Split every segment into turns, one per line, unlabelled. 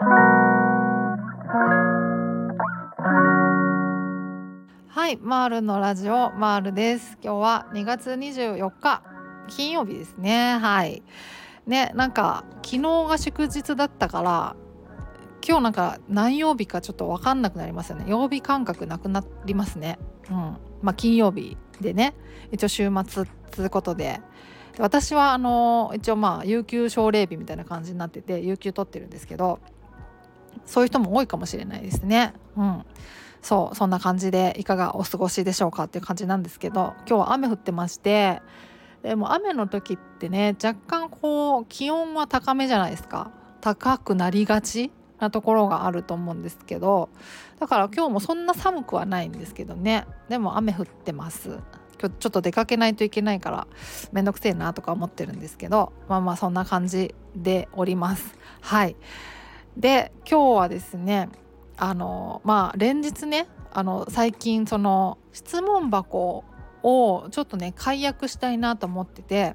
はい、マールのラジオマールです。今日は2月24日金曜日ですね。はい。ね、なんか昨日が祝日だったから今日なんか何曜日かちょっと分かんなくなりますよね。曜日感覚なくなりますね。うん。まあ金曜日でね、一応週末ということで。私はあの一応まあ有給奨励日みたいな感じになってて有給取ってるんですけどそういう人も多いかもしれないですね。うん。そうそんな感じでいかがお過ごしでしょうかっていう感じなんですけど今日は雨降ってましてでも雨の時ってね若干こう気温は高めじゃないですか。高くなりがちなところがあると思うんですけどだから今日もそんな寒くはないんですけどね。でも雨降ってます。今日ちょっと出かけないといけないからめんどくせえなとか思ってるんですけどまあまあそんな感じでおります。はい。で今日はですねあのまあ連日ねあの最近その質問箱をちょっとね解約したいなと思ってて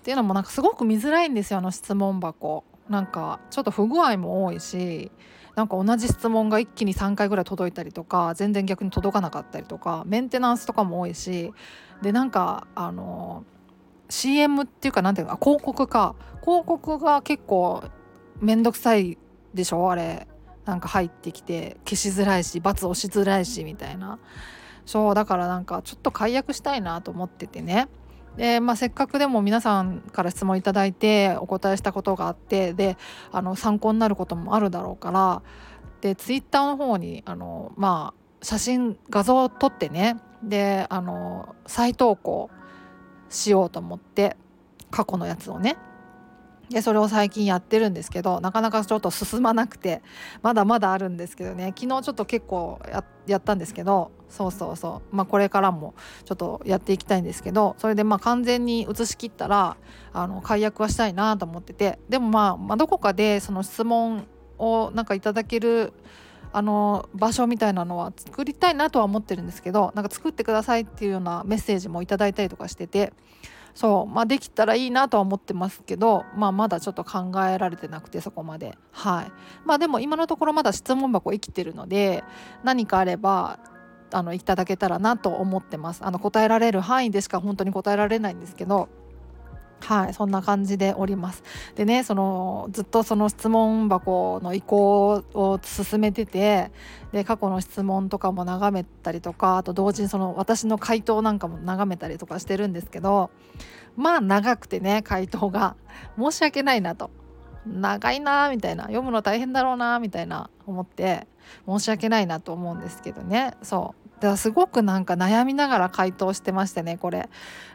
っていうのもなんかすごく見づらいんですよあの質問箱。なんかちょっと不具合も多いしなんか同じ質問が一気に3回ぐらい届いたりとか全然逆に届かなかったりとかメンテナンスとかも多いしでなんかあの CM っていうか何ていうか広告か。広告が結構めんどくさいでしょ？あれ。なんか入ってきて消しづらいし罰押しづらいしみたいな。そうだからなんかちょっと解約したいなと思っててね。で、まあ、せっかくでも皆さんから質問いただいてお答えしたことがあってであの参考になることもあるだろうから。でツイッターの方にあのまあ写真画像を撮ってね。であの再投稿しようと思って過去のやつをね。でそれを最近やってるんですけどなかなかちょっと進まなくてまだまだあるんですけどね。昨日ちょっと結構やったんですけどそうそうそう。まあこれからもちょっとやっていきたいんですけどそれでまあ完全に移しきったらあの解約はしたいなと思ってて。でもまあ、まあ、どこかでその質問をなんかいただけるあの場所みたいなのは作りたいなとは思ってるんですけどなんか作ってくださいっていうようなメッセージもいただいたりとかしてて。そうまあできたらいいなとは思ってますけど、まあ、まだちょっと考えられてなくてそこまで。はい。まあでも今のところまだ質問箱生きてるので何かあればあのいただけたらなと思ってます。あの答えられる範囲でしか本当に答えられないんですけどはいそんな感じでおります。でねそのずっとその質問箱の移行を進めててで過去の質問とかも眺めたりとかあと同時にその私の回答なんかも眺めたりとかしてるんですけどまあ長くてね回答が申し訳ないなと。長いなみたいな読むの大変だろうなみたいな思って申し訳ないなと思うんですけどね。そう。だからすごくなんか悩みながら回答してましてねこれ。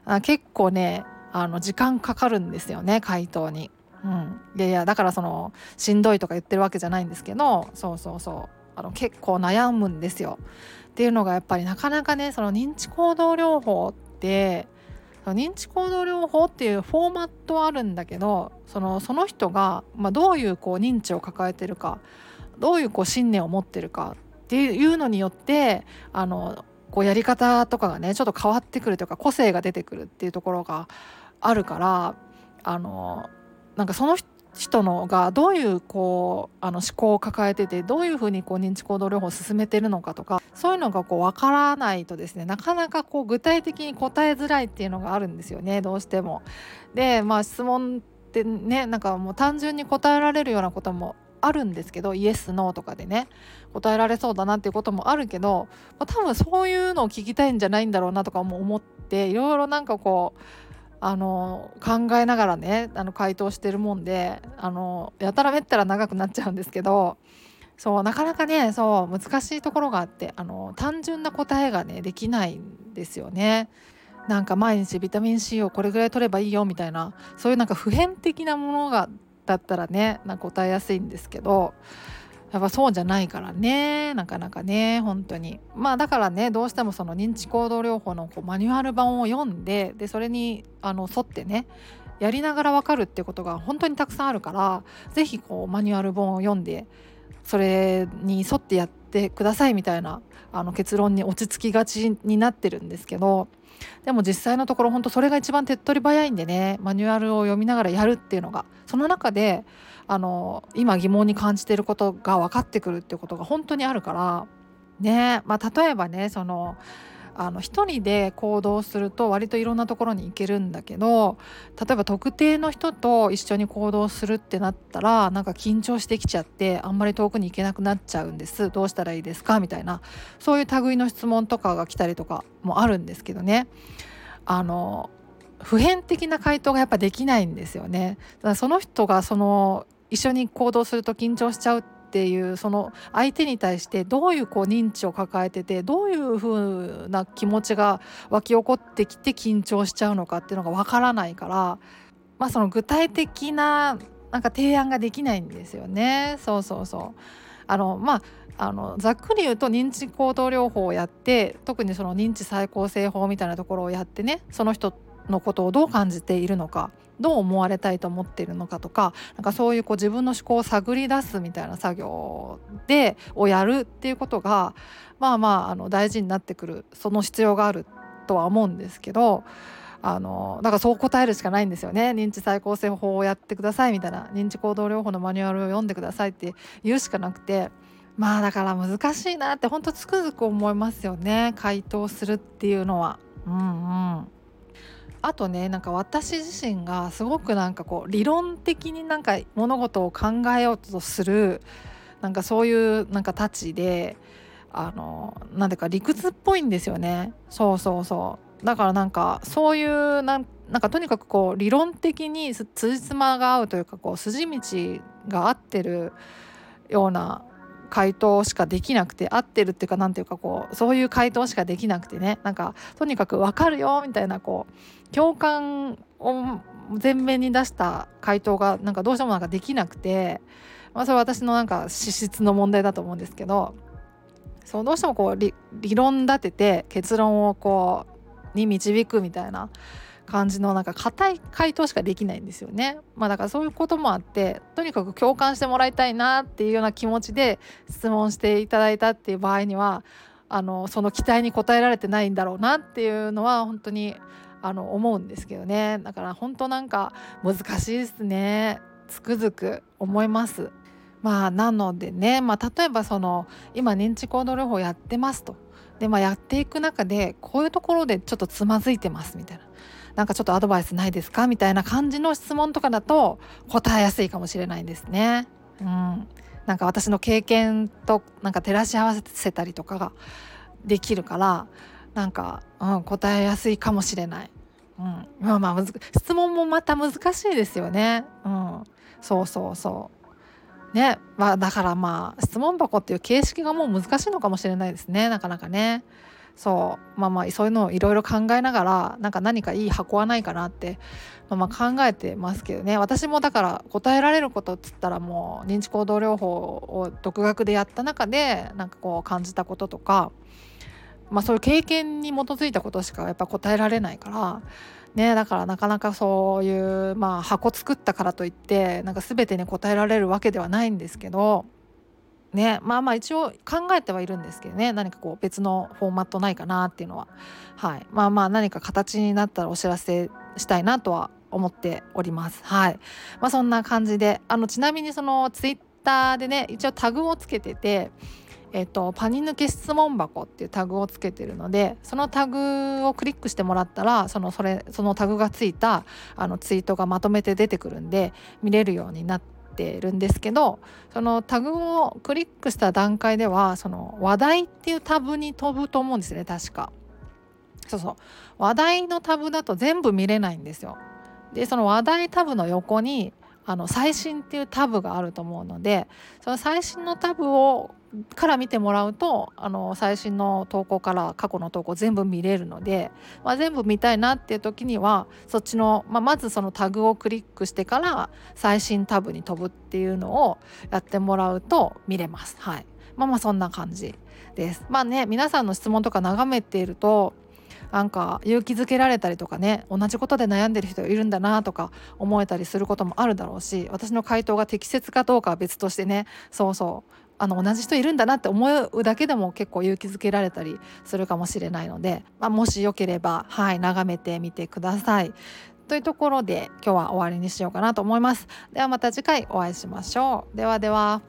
あ結構ねあの時間かかるんですよね回答に。うん、いやいやだからそのしんどいとか言ってるわけじゃないんですけどそうそうそうあの結構悩むんですよ。っていうのがやっぱりなかなかねその認知行動療法って認知行動療法っていうフォーマットはあるんだけどそのその人が、まあ、どういうこう認知を抱えてるかどういうこう信念を持ってるかっていうのによってあのこうやり方とかがねちょっと変わってくるというか個性が出てくるっていうところがあるからあのなんかその人のがどういうこうあの思考を抱えててどういうふうにこう認知行動療法を進めてるのかとかそういうのがこう分からないとですねなかなかこう具体的に答えづらいっていうのがあるんですよねどうしても。でまあ質問ってねなんかもう単純に答えられるようなこともあるんですけどイエス・ノーとかでね答えられそうだなっていうこともあるけど、まあ、多分そういうのを聞きたいんじゃないんだろうなとかも思っていろいろなんかこうあの考えながらねあの回答してるもんであのやたらめったら長くなっちゃうんですけどそうなかなかねそう難しいところがあってあの単純な答えがねできないんですよね。なんか毎日ビタミン C をこれぐらい取ればいいよみたいなそういうなんか普遍的なものがだったらねなんか答えやすいんですけどやっぱそうじゃないからねなかなかね本当に。まあだからねどうしてもその認知行動療法のこうマニュアル版を読んででそれにあの沿ってねやりながら分かるってことが本当にたくさんあるから是非こうマニュアル本を読んでそれに沿ってやってくださいみたいなあの結論に落ち着きがちになってるんですけどでも実際のところ本当それが一番手っ取り早いんでねマニュアルを読みながらやるっていうのがその中であの今疑問に感じていることが分かってくるっていうことが本当にあるからねまあ例えばねそのあの一人で行動すると割といろんなところに行けるんだけど例えば特定の人と一緒に行動するってなったらなんか緊張してきちゃってあんまり遠くに行けなくなっちゃうんです。どうしたらいいですか？みたいなそういう類の質問とかが来たりとかもあるんですけどね。あの普遍的な回答がやっぱできないんですよね。だからその人がその一緒に行動すると緊張しちゃうっていうその相手に対してどういうこう認知を抱えててどういう風な気持ちが湧き起こってきて緊張しちゃうのかっていうのがわからないから、まあ、その具体的ななんか提案ができないんですよね。そうそうそうあのまああのざっくり言うと認知行動療法をやって特にその認知再構成法みたいなところをやってねその人のことをどう感じているのかどう思われたいと思っているのかとかなんかそういうこう自分の思考を探り出すみたいな作業でをやるっていうことがまあまああの大事になってくるその必要があるとは思うんですけどあのだからそう答えるしかないんですよね。認知再構成法をやってくださいみたいな認知行動療法のマニュアルを読んでくださいって言うしかなくてまあだから難しいなってほんとつくづく思いますよね。回答するっていうのは。うんうん。あとねなんか私自身がすごくなんかこう理論的になんか物事を考えようとするなんかそういうなんかタチであのなんでか理屈っぽいんですよね。そうそうそう。だからなんかそういうなんなんかとにかくこう理論的に辻褄が合うというかこう筋道が合ってるような回答しかできなくて合ってるっていうか何ていうかこうそういう回答しかできなくてね。なんかとにかく分かるよみたいなこう共感を前面に出した回答がなんかどうしてもなんかできなくて、まあ、それは私のなんか資質の問題だと思うんですけどそうどうしてもこう理論立てて結論をこうに導くみたいな感じのなんか硬い回答しかできないんですよね。まあだからそういうこともあってとにかく共感してもらいたいなっていうような気持ちで質問していただいたっていう場合にはあのその期待に応えられてないんだろうなっていうのは本当にあの思うんですけどねだから本当なんか難しいですねつくづく思います。まあなのでね、まあ、例えばその今認知行動療法やってますとで、まあ、やっていく中でこういうところでちょっとつまずいてますみたいななんかちょっとアドバイスないですかみたいな感じの質問とかだと答えやすいかもしれないですね。うん、なんか私の経験となんか照らし合わせたりとかができるからなんか、うん、答えやすいかもしれない。うん、まあまあ質問もまた難しいですよね。うん、そうそうそうねまあだからまあ質問箱っていう形式がもう難しいのかもしれないですねなかなかね。そうまあまあそういうのをいろいろ考えながらなんか何かいい箱はないかなって、まあ、まあ考えてますけどね私もだから答えられることっつったらもう認知行動療法を独学でやった中でなんかこう感じたこととか、まあ、そういう経験に基づいたことしかやっぱ答えられないから。ね、だからなかなかそういう、まあ、箱作ったからといってなんか全てに答えられるわけではないんですけどねまあまあ一応考えてはいるんですけどね何かこう別のフォーマットないかなっていうのは。はい。まあまあ何か形になったらお知らせしたいなとは思っております。はい。まあそんな感じであのちなみにそのツイッターでね一応タグをつけててえっと、パニ抜け質問箱っていうタグをつけてるのでそのタグをクリックしてもらったらそのそれそのタグがついたあのツイートがまとめて出てくるんで見れるようになっててるんですけどそのタグをクリックした段階ではその話題っていうタブに飛ぶと思うんですね確か。そうそう話題のタブだと全部見れないんですよ。でその話題タブの横にあの最新っていうタブがあると思うのでその最新のタブをから見てもらうとあの最新の投稿から過去の投稿全部見れるので、まあ、全部見たいなっていう時にはそっちの、まあ、まずそのタグをクリックしてから最新タブに飛ぶっていうのをやってもらうと見れます。はい、まあまあそんな感じです。まあね皆さんの質問とか眺めているとなんか勇気づけられたりとかね同じことで悩んでる人いるんだなとか思えたりすることもあるだろうし私の回答が適切かどうかは別としてねそうそうあの同じ人いるんだなって思うだけでも結構勇気づけられたりするかもしれないので、まあ、もしよければはい眺めてみてください。というところで今日は終わりにしようかなと思います。ではまた次回お会いしましょう。ではでは。